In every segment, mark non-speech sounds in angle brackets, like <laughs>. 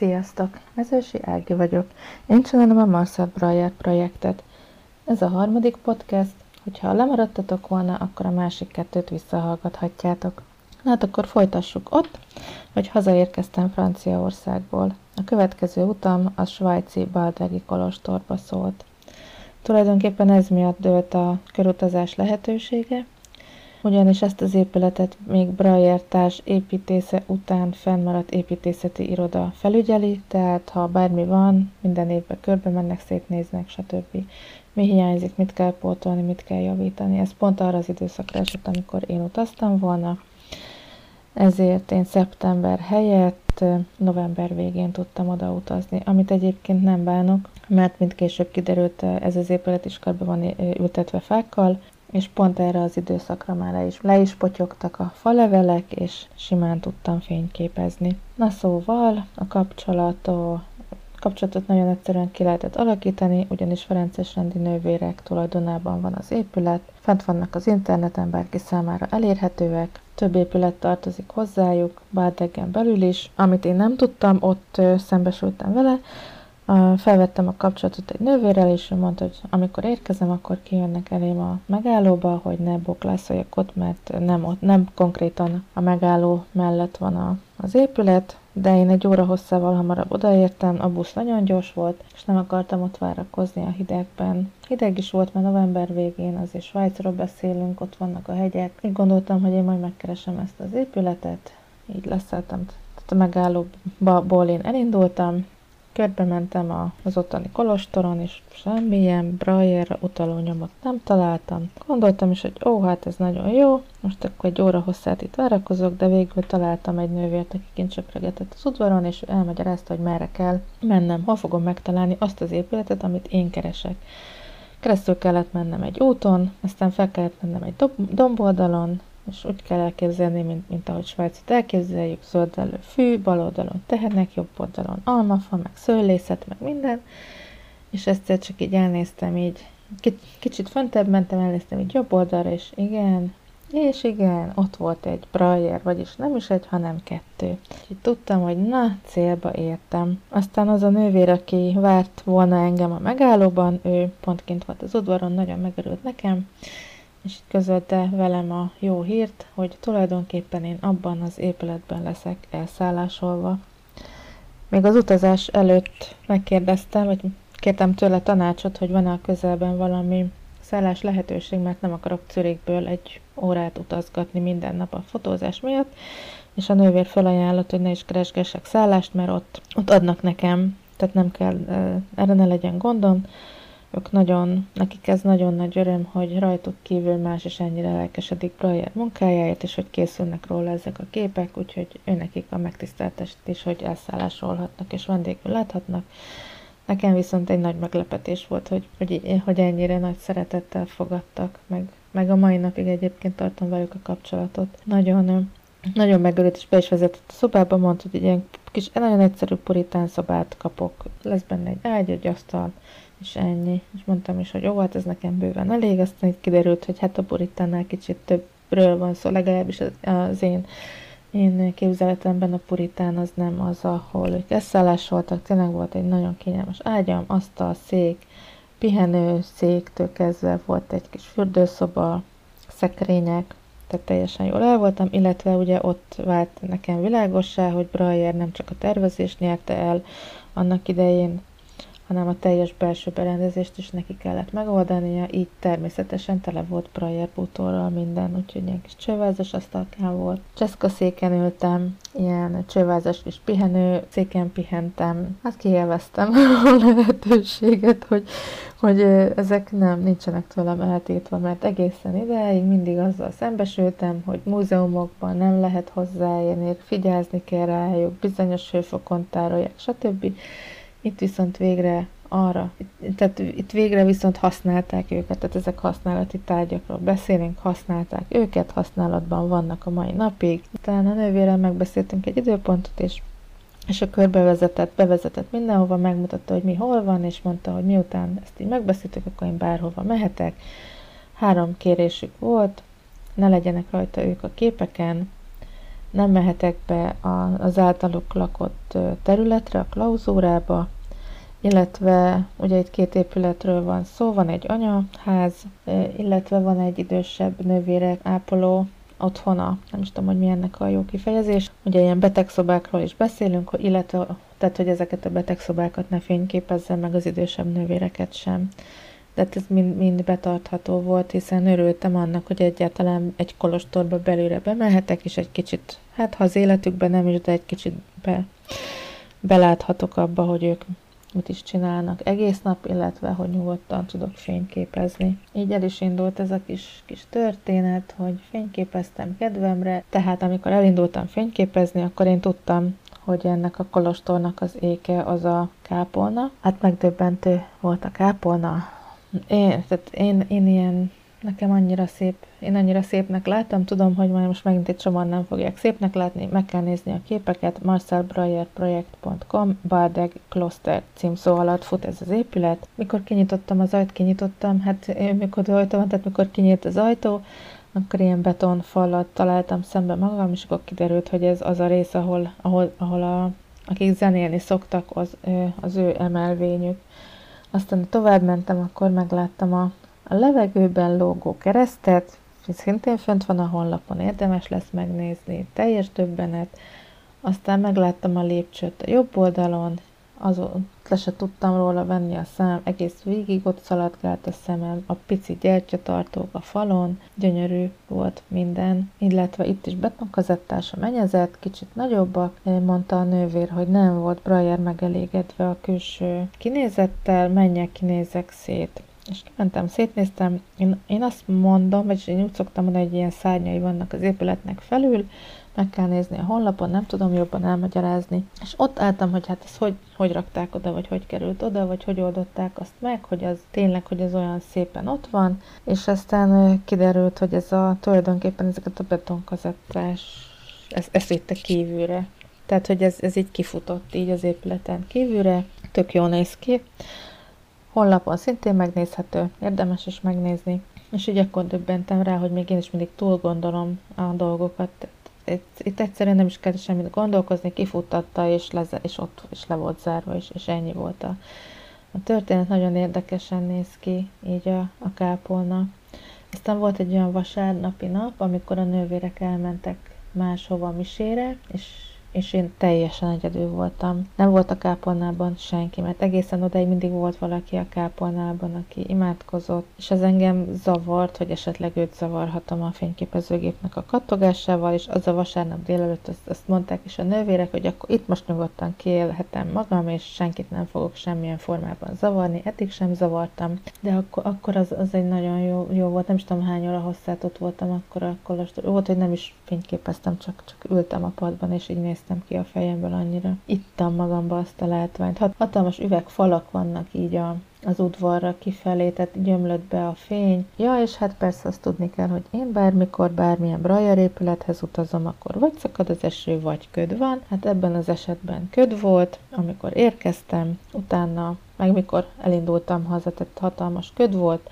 Sziasztok! Mezősi Ági vagyok. Én csinálom a Marcel Brajert projektet. Ez a harmadik podcast, hogyha lemaradtatok volna, akkor a másik kettőt visszahallgathatjátok. Hát akkor folytassuk ott, hogy hazaérkeztem Franciaországból. A következő utam a svájci Baldegi Kolostorba szólt. Tulajdonképpen ez miatt dőlt a körutazás lehetősége, ugyanis ezt az épületet még Brayer társ építésze után fennmaradt építészeti iroda felügyeli, tehát ha bármi van, minden évben körbe mennek, szétnéznek, stb. Mi hiányzik, mit kell pótolni, mit kell javítani. Ez pont arra az időszakra esett, amikor én utaztam volna, ezért én szeptember helyett november végén tudtam oda utazni, amit egyébként nem bánok, mert mint később kiderült, ez az épület is körbe van ültetve fákkal, és pont erre az időszakra már le is, le is potyogtak a falevelek, és simán tudtam fényképezni. Na szóval a kapcsolat, kapcsolatot nagyon egyszerűen ki lehetett alakítani, ugyanis Ferences rendi nővérek tulajdonában van az épület, fent vannak az interneten, bárki számára elérhetőek, több épület tartozik hozzájuk, Bádegen belül is. Amit én nem tudtam, ott szembesültem vele, felvettem a kapcsolatot egy nővérrel, és ő mondta, hogy amikor érkezem, akkor kijönnek elém a megállóba, hogy ne boklászoljak ott, mert nem, ott, nem konkrétan a megálló mellett van a, az épület, de én egy óra hosszával hamarabb odaértem, a busz nagyon gyors volt, és nem akartam ott várakozni a hidegben. Hideg is volt, mert november végén azért Svájcról beszélünk, ott vannak a hegyek. Így gondoltam, hogy én majd megkeresem ezt az épületet, így tehát a megállóból én elindultam, Körbe mentem az ottani kolostoron, és semmilyen Brayerre utaló nyomot nem találtam. Gondoltam is, hogy ó, hát ez nagyon jó, most akkor egy óra hosszát itt várakozok, de végül találtam egy nővért, aki kint söpregetett az udvaron, és elmagyarázta, hogy merre kell mennem, hol fogom megtalálni azt az épületet, amit én keresek. Keresztül kellett mennem egy úton, aztán fel kellett mennem egy domboldalon, és úgy kell elképzelni, mint, mint ahogy Svájcot elképzeljük, zöld elő fű, bal oldalon tehenek, jobb oldalon almafa, meg szőlészet, meg minden, és ezt csak így elnéztem így, kicsit föntebb mentem, elnéztem így jobb oldalra, és igen, és igen, ott volt egy Brailler, vagyis nem is egy, hanem kettő. Úgyhogy tudtam, hogy na, célba értem. Aztán az a nővér, aki várt volna engem a megállóban, ő pont kint volt az udvaron, nagyon megörült nekem, és közölte velem a jó hírt, hogy tulajdonképpen én abban az épületben leszek elszállásolva. Még az utazás előtt megkérdeztem, vagy kértem tőle tanácsot, hogy van-e a közelben valami szállás lehetőség, mert nem akarok Zürichből egy órát utazgatni minden nap a fotózás miatt, és a nővér felajánlott, hogy ne is keresgessek szállást, mert ott, ott adnak nekem, tehát nem kell, erre ne legyen gondom, ők nagyon, nekik ez nagyon nagy öröm, hogy rajtuk kívül más is ennyire lelkesedik Brayer munkájáért, és hogy készülnek róla ezek a képek, úgyhogy ő nekik a megtiszteltetés, hogy elszállásolhatnak és vendégül láthatnak. Nekem viszont egy nagy meglepetés volt, hogy, hogy, hogy ennyire nagy szeretettel fogadtak, meg, meg a mai napig egyébként tartom velük a kapcsolatot. Nagyon, nagyon megörült, és be is vezetett a szobába, mondta, hogy egy ilyen kis, nagyon egyszerű puritán szobát kapok. Lesz benne egy ágy, egy asztal, és ennyi. És mondtam is, hogy jó, hát ez nekem bőven elég, aztán így kiderült, hogy hát a puritánál kicsit többről van szó, legalábbis az, én, én képzeletemben a puritán az nem az, ahol ők voltak, tényleg volt egy nagyon kényelmes ágyam, asztal, szék, pihenő széktől kezdve volt egy kis fürdőszoba, szekrények, tehát teljesen jól el voltam, illetve ugye ott vált nekem világossá, hogy Brayer nem csak a tervezést nyerte el annak idején, hanem a teljes belső berendezést is neki kellett megoldania, így természetesen tele volt Prayer bútorral minden, úgyhogy ilyen kis csővázas asztalkán volt. Cseszka széken ültem, ilyen csővázas kis pihenő, széken pihentem. Hát kielveztem <laughs> a lehetőséget, hogy, hogy ezek nem nincsenek tőlem eltétve, mert egészen ideig mindig azzal szembesültem, hogy múzeumokban nem lehet hozzáérni, figyelni kell rájuk, bizonyos hőfokon tárolják, stb itt viszont végre arra, tehát itt végre viszont használták őket, tehát ezek használati tárgyakról beszélünk, használták őket, használatban vannak a mai napig. Utána a nővérem megbeszéltünk egy időpontot, és és a körbevezetett, bevezetett mindenhova, megmutatta, hogy mi hol van, és mondta, hogy miután ezt így megbeszéltük, akkor én bárhova mehetek. Három kérésük volt, ne legyenek rajta ők a képeken, nem mehetek be az általuk lakott területre, a klauzórába, illetve ugye itt két épületről van szó, van egy anyaház, illetve van egy idősebb nővére ápoló otthona, nem is tudom, hogy mi ennek a jó kifejezés. Ugye ilyen betegszobákról is beszélünk, illetve tehát, hogy ezeket a betegszobákat ne fényképezze meg az idősebb nővéreket sem. Tehát ez mind, mind betartható volt, hiszen örültem annak, hogy egyáltalán egy kolostorba belőle bemehetek, és egy kicsit, hát ha az életükben nem is, de egy kicsit be, beláthatok abba, hogy ők mit is csinálnak egész nap, illetve hogy nyugodtan tudok fényképezni. Így el is indult ez a kis, kis történet, hogy fényképeztem kedvemre, tehát amikor elindultam fényképezni, akkor én tudtam, hogy ennek a kolostornak az éke az a kápolna. Hát megdöbbentő volt a kápolna. Én, tehát én, én ilyen Nekem annyira szép, én annyira szépnek láttam, tudom, hogy majd most megint egy csomóan nem fogják szépnek látni, meg kell nézni a képeket, marcelbrayerprojekt.com, Bardeg Kloster címszó alatt fut ez az épület. Mikor kinyitottam az ajtót, kinyitottam, hát én mikor ajtó tehát mikor kinyílt az ajtó, akkor ilyen betonfalat találtam szembe magam, és akkor kiderült, hogy ez az a rész, ahol, ahol, ahol a, akik zenélni szoktak, az, az ő emelvényük. Aztán tovább mentem, akkor megláttam a a levegőben lógó keresztet, szintén fönt van a honlapon, érdemes lesz megnézni, teljes többenet. Aztán megláttam a lépcsőt a jobb oldalon, azon le se tudtam róla venni a szám, egész végig ott szaladgált a szemem, a pici gyertyatartók a falon, gyönyörű volt minden, illetve itt is betonkazettás a menyezet, kicsit nagyobbak, mondta a nővér, hogy nem volt Brajer megelégedve a külső kinézettel, menjek, kinézek szét. És kimentem, szétnéztem, én, én azt mondom, vagyis én úgy szoktam mondani, hogy ilyen szárnyai vannak az épületnek felül, meg kell nézni a honlapon, nem tudom jobban elmagyarázni. És ott álltam, hogy hát ezt hogy, hogy rakták oda, vagy hogy került oda, vagy hogy oldották azt meg, hogy az tényleg, hogy ez olyan szépen ott van, és aztán kiderült, hogy ez a tulajdonképpen ezeket a betonkazettás, ez, ezt vitte kívülre. Tehát, hogy ez, ez így kifutott így az épületen kívülre, tök jól néz ki. Honlapon szintén megnézhető, érdemes is megnézni. És így akkor döbbentem rá, hogy még én is mindig túl gondolom a dolgokat. Itt egyszerűen nem is kell semmit gondolkozni, kifuttatta, és, leze, és ott is le volt zárva, és, és ennyi volt a, a történet. Nagyon érdekesen néz ki így a, a kápolna. Aztán volt egy olyan vasárnapi nap, amikor a nővérek elmentek máshova misére, és és én teljesen egyedül voltam. Nem volt a kápolnában senki, mert egészen odáig mindig volt valaki a kápolnában, aki imádkozott, és ez engem zavart, hogy esetleg őt zavarhatom a fényképezőgépnek a kattogásával, és az a vasárnap délelőtt azt, azt mondták is a nővérek, hogy akkor itt most nyugodtan kiélhetem magam, és senkit nem fogok semmilyen formában zavarni, eddig sem zavartam, de akkor, akkor az, az egy nagyon jó, jó volt, nem is tudom hány óra hosszát ott voltam akkor a kolostor. Volt, hogy nem is fényképeztem, csak, csak ültem a padban, és így néztem néztem ki a fejemből annyira. Ittam magamba azt a látványt. Hat, hatalmas üvegfalak vannak így a, az udvarra kifelé, tehát gyömlött be a fény. Ja, és hát persze azt tudni kell, hogy én bármikor bármilyen Brajer épülethez utazom, akkor vagy szakad az eső, vagy köd van. Hát ebben az esetben köd volt, amikor érkeztem, utána, meg mikor elindultam haza, tehát hatalmas köd volt,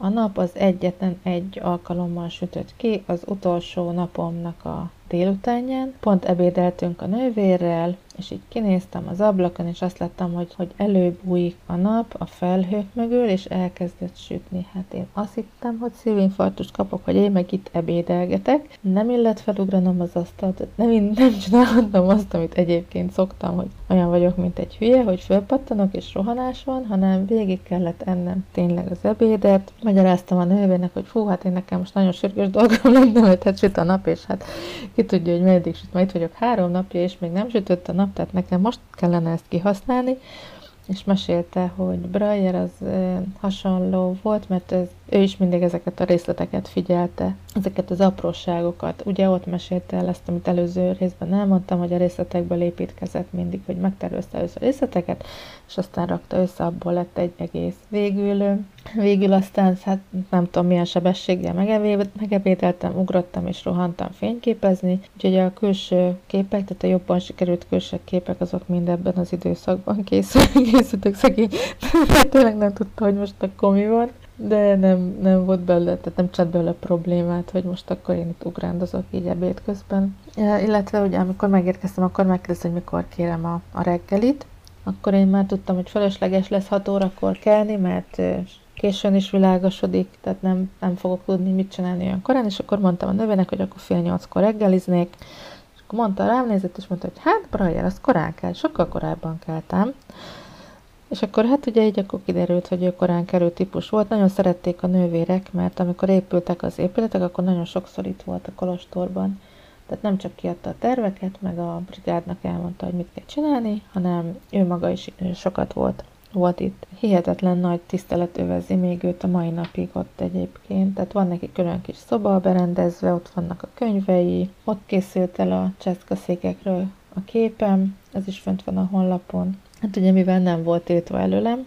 a nap az egyetlen egy alkalommal sütött ki, az utolsó napomnak a délutánján. Pont ebédeltünk a nővérrel, és így kinéztem az ablakon, és azt láttam, hogy, hogy előbújik a nap a felhők mögül, és elkezdett sütni. Hát én azt hittem, hogy szívinfarktust kapok, hogy én meg itt ebédelgetek. Nem illet felugranom az asztalt, nem, nem csinálhattam azt, amit egyébként szoktam, hogy olyan vagyok, mint egy hülye, hogy fölpattanok és rohanás van, hanem végig kellett ennem tényleg az ebédet. Magyaráztam a nővérnek, hogy fú, hát én nekem most nagyon sürgős dolgom lenne, mert hát süt a nap, és hát ki tudja, hogy meddig süt. Ma itt vagyok három napja, és még nem sütött a nap, tehát nekem most kellene ezt kihasználni, és mesélte, hogy Breyer az e, hasonló volt, mert ez, ő is mindig ezeket a részleteket figyelte, ezeket az apróságokat. Ugye ott mesélte el ezt, amit előző részben elmondtam, hogy a részletekből építkezett mindig, hogy megtervezte a részleteket, és aztán rakta össze, abból lett egy egész. Végül, végül aztán, hát nem tudom milyen sebességgel megebédeltem, ugrottam és rohantam fényképezni, úgyhogy a külső képek, tehát a jobban sikerült külső képek, azok mind ebben az időszakban készül, <laughs> készültek szegény. <laughs> Tényleg nem tudta, hogy most a komi van. de nem, nem volt belőle, tehát nem csinált belőle problémát, hogy most akkor én itt ugrándozok így ebéd közben. Ja, illetve ugye amikor megérkeztem, akkor megkérdeztem, hogy mikor kérem a, a reggelit, akkor én már tudtam, hogy felesleges lesz 6 órakor kelni, mert későn is világosodik, tehát nem, nem fogok tudni mit csinálni olyan korán, és akkor mondtam a nővének, hogy akkor fél nyolckor reggeliznék, és akkor mondta, rám nézett, és mondta, hogy hát Brajer, az korán kell, sokkal korábban keltem. És akkor hát ugye így akkor kiderült, hogy ő korán kerül típus volt. Nagyon szerették a nővérek, mert amikor épültek az épületek, akkor nagyon sokszor itt volt a kolostorban. Tehát nem csak kiadta a terveket, meg a brigádnak elmondta, hogy mit kell csinálni, hanem ő maga is sokat volt volt itt. Hihetetlen nagy tisztelet övezi még őt a mai napig ott egyébként. Tehát van neki külön kis szoba berendezve, ott vannak a könyvei, ott készült el a cseszkaszékekről a képem, ez is fönt van a honlapon. Hát ugye mivel nem volt tiltva előlem,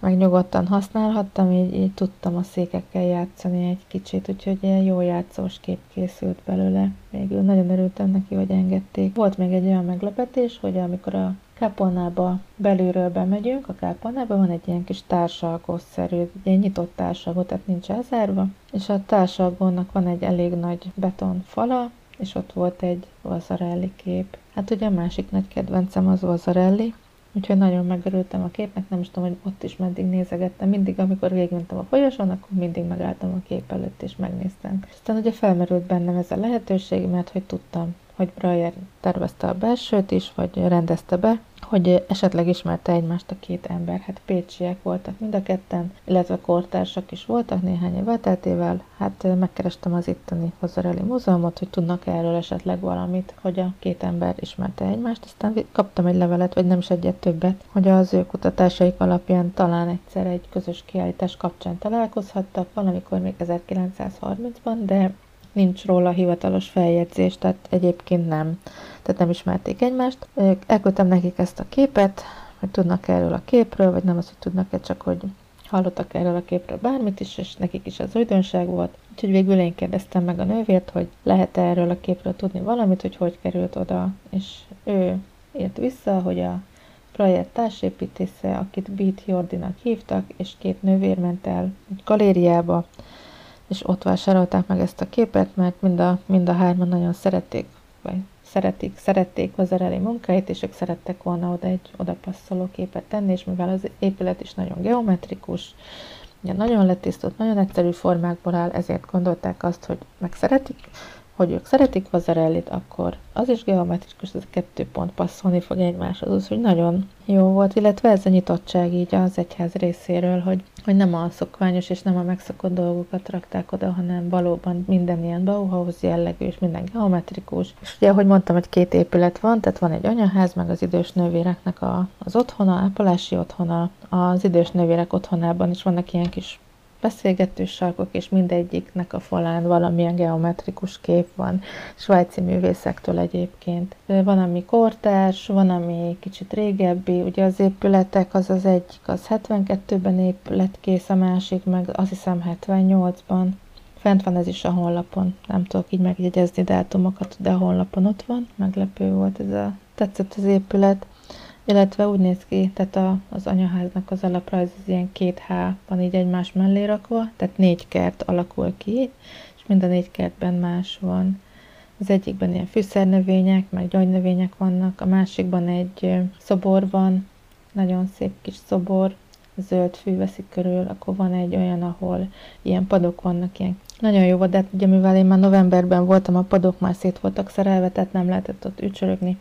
meg nyugodtan használhattam, így, így tudtam a székekkel játszani egy kicsit, úgyhogy ilyen jó játszós kép készült belőle. Végül nagyon örültem neki, hogy engedték. Volt még egy olyan meglepetés, hogy amikor a kápolnába belülről bemegyünk, a kápolnába van egy ilyen kis társalgószerű, egy nyitott társalgó, tehát nincs elzárva, és a társalgónak van egy elég nagy beton fala, és ott volt egy Vazarelli kép. Hát ugye a másik nagy kedvencem az Vazarelli, Úgyhogy nagyon megörültem a képnek, nem is tudom, hogy ott is meddig nézegettem. Mindig, amikor végigmentem a folyosón, akkor mindig megálltam a kép előtt és megnéztem. Aztán ugye felmerült bennem ez a lehetőség, mert hogy tudtam, hogy Breyer tervezte a belsőt is, vagy rendezte be, hogy esetleg ismerte egymást a két ember. Hát pécsiek voltak mind a ketten, illetve kortársak is voltak néhány év elteltével. Hát megkerestem az itteni Hozzareli Múzeumot, hogy tudnak erről esetleg valamit, hogy a két ember ismerte egymást. Aztán kaptam egy levelet, vagy nem is egyet többet, hogy az ő kutatásaik alapján talán egyszer egy közös kiállítás kapcsán találkozhattak, valamikor még 1930-ban, de nincs róla hivatalos feljegyzés, tehát egyébként nem. Tehát nem ismerték egymást. Elküldtem nekik ezt a képet, hogy tudnak erről a képről, vagy nem az, hogy tudnak-e, csak hogy hallottak erről a képről bármit is, és nekik is az újdonság volt. Úgyhogy végül én kérdeztem meg a nővért, hogy lehet-e erről a képről tudni valamit, hogy hogy került oda, és ő írt vissza, hogy a projekt társépítésze, akit Beat Jordinak hívtak, és két nővér ment el egy galériába, és ott vásárolták meg ezt a képet, mert mind a, mind a hárman nagyon szerették, vagy szeretik, szerették Vazareli munkáit, és ők szerettek volna oda egy oda passzoló képet tenni, és mivel az épület is nagyon geometrikus, ugye nagyon letisztott, nagyon egyszerű formákból áll, ezért gondolták azt, hogy meg szeretik, hogy ők szeretik Vazarellit, akkor az is geometrikus, ez a kettő pont passzolni fog egymáshoz, úgyhogy nagyon jó volt, illetve ez a nyitottság így az egyház részéről, hogy, hogy nem a szokványos és nem a megszokott dolgokat rakták oda, hanem valóban minden ilyen Bauhaus jellegű, és minden geometrikus. És ugye, ahogy mondtam, hogy két épület van, tehát van egy anyaház, meg az idős nővéreknek a, az otthona, ápolási otthona, az idős nővérek otthonában is vannak ilyen kis beszélgető sarkok, és mindegyiknek a falán valamilyen geometrikus kép van, svájci művészektől egyébként. Van, ami kortárs, van, ami kicsit régebbi, ugye az épületek, az az egyik, az 72-ben épület kész, a másik meg azt hiszem 78-ban. Fent van ez is a honlapon, nem tudok így megjegyezni dátumokat, de a honlapon ott van, meglepő volt ez a, tetszett az épület illetve úgy néz ki, tehát a, az anyaháznak az alaprajz az ilyen két H van így egymás mellé rakva, tehát négy kert alakul ki, és mind a négy kertben más van. Az egyikben ilyen fűszernövények, meg gyógynövények vannak, a másikban egy szobor van, nagyon szép kis szobor, zöld fű veszik körül, akkor van egy olyan, ahol ilyen padok vannak, ilyen nagyon jó volt, de hát ugye mivel én már novemberben voltam, a padok már szét voltak szerelve, tehát nem lehetett ott ücsörögni,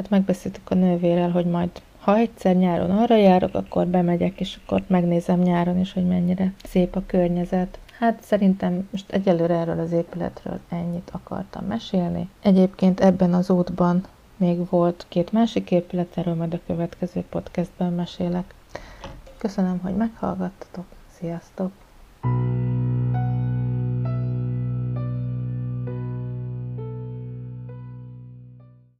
hát megbeszéltük a nővérrel, hogy majd ha egyszer nyáron arra járok, akkor bemegyek, és akkor megnézem nyáron is, hogy mennyire szép a környezet. Hát szerintem most egyelőre erről az épületről ennyit akartam mesélni. Egyébként ebben az útban még volt két másik épület, erről majd a következő podcastben mesélek. Köszönöm, hogy meghallgattatok. Sziasztok!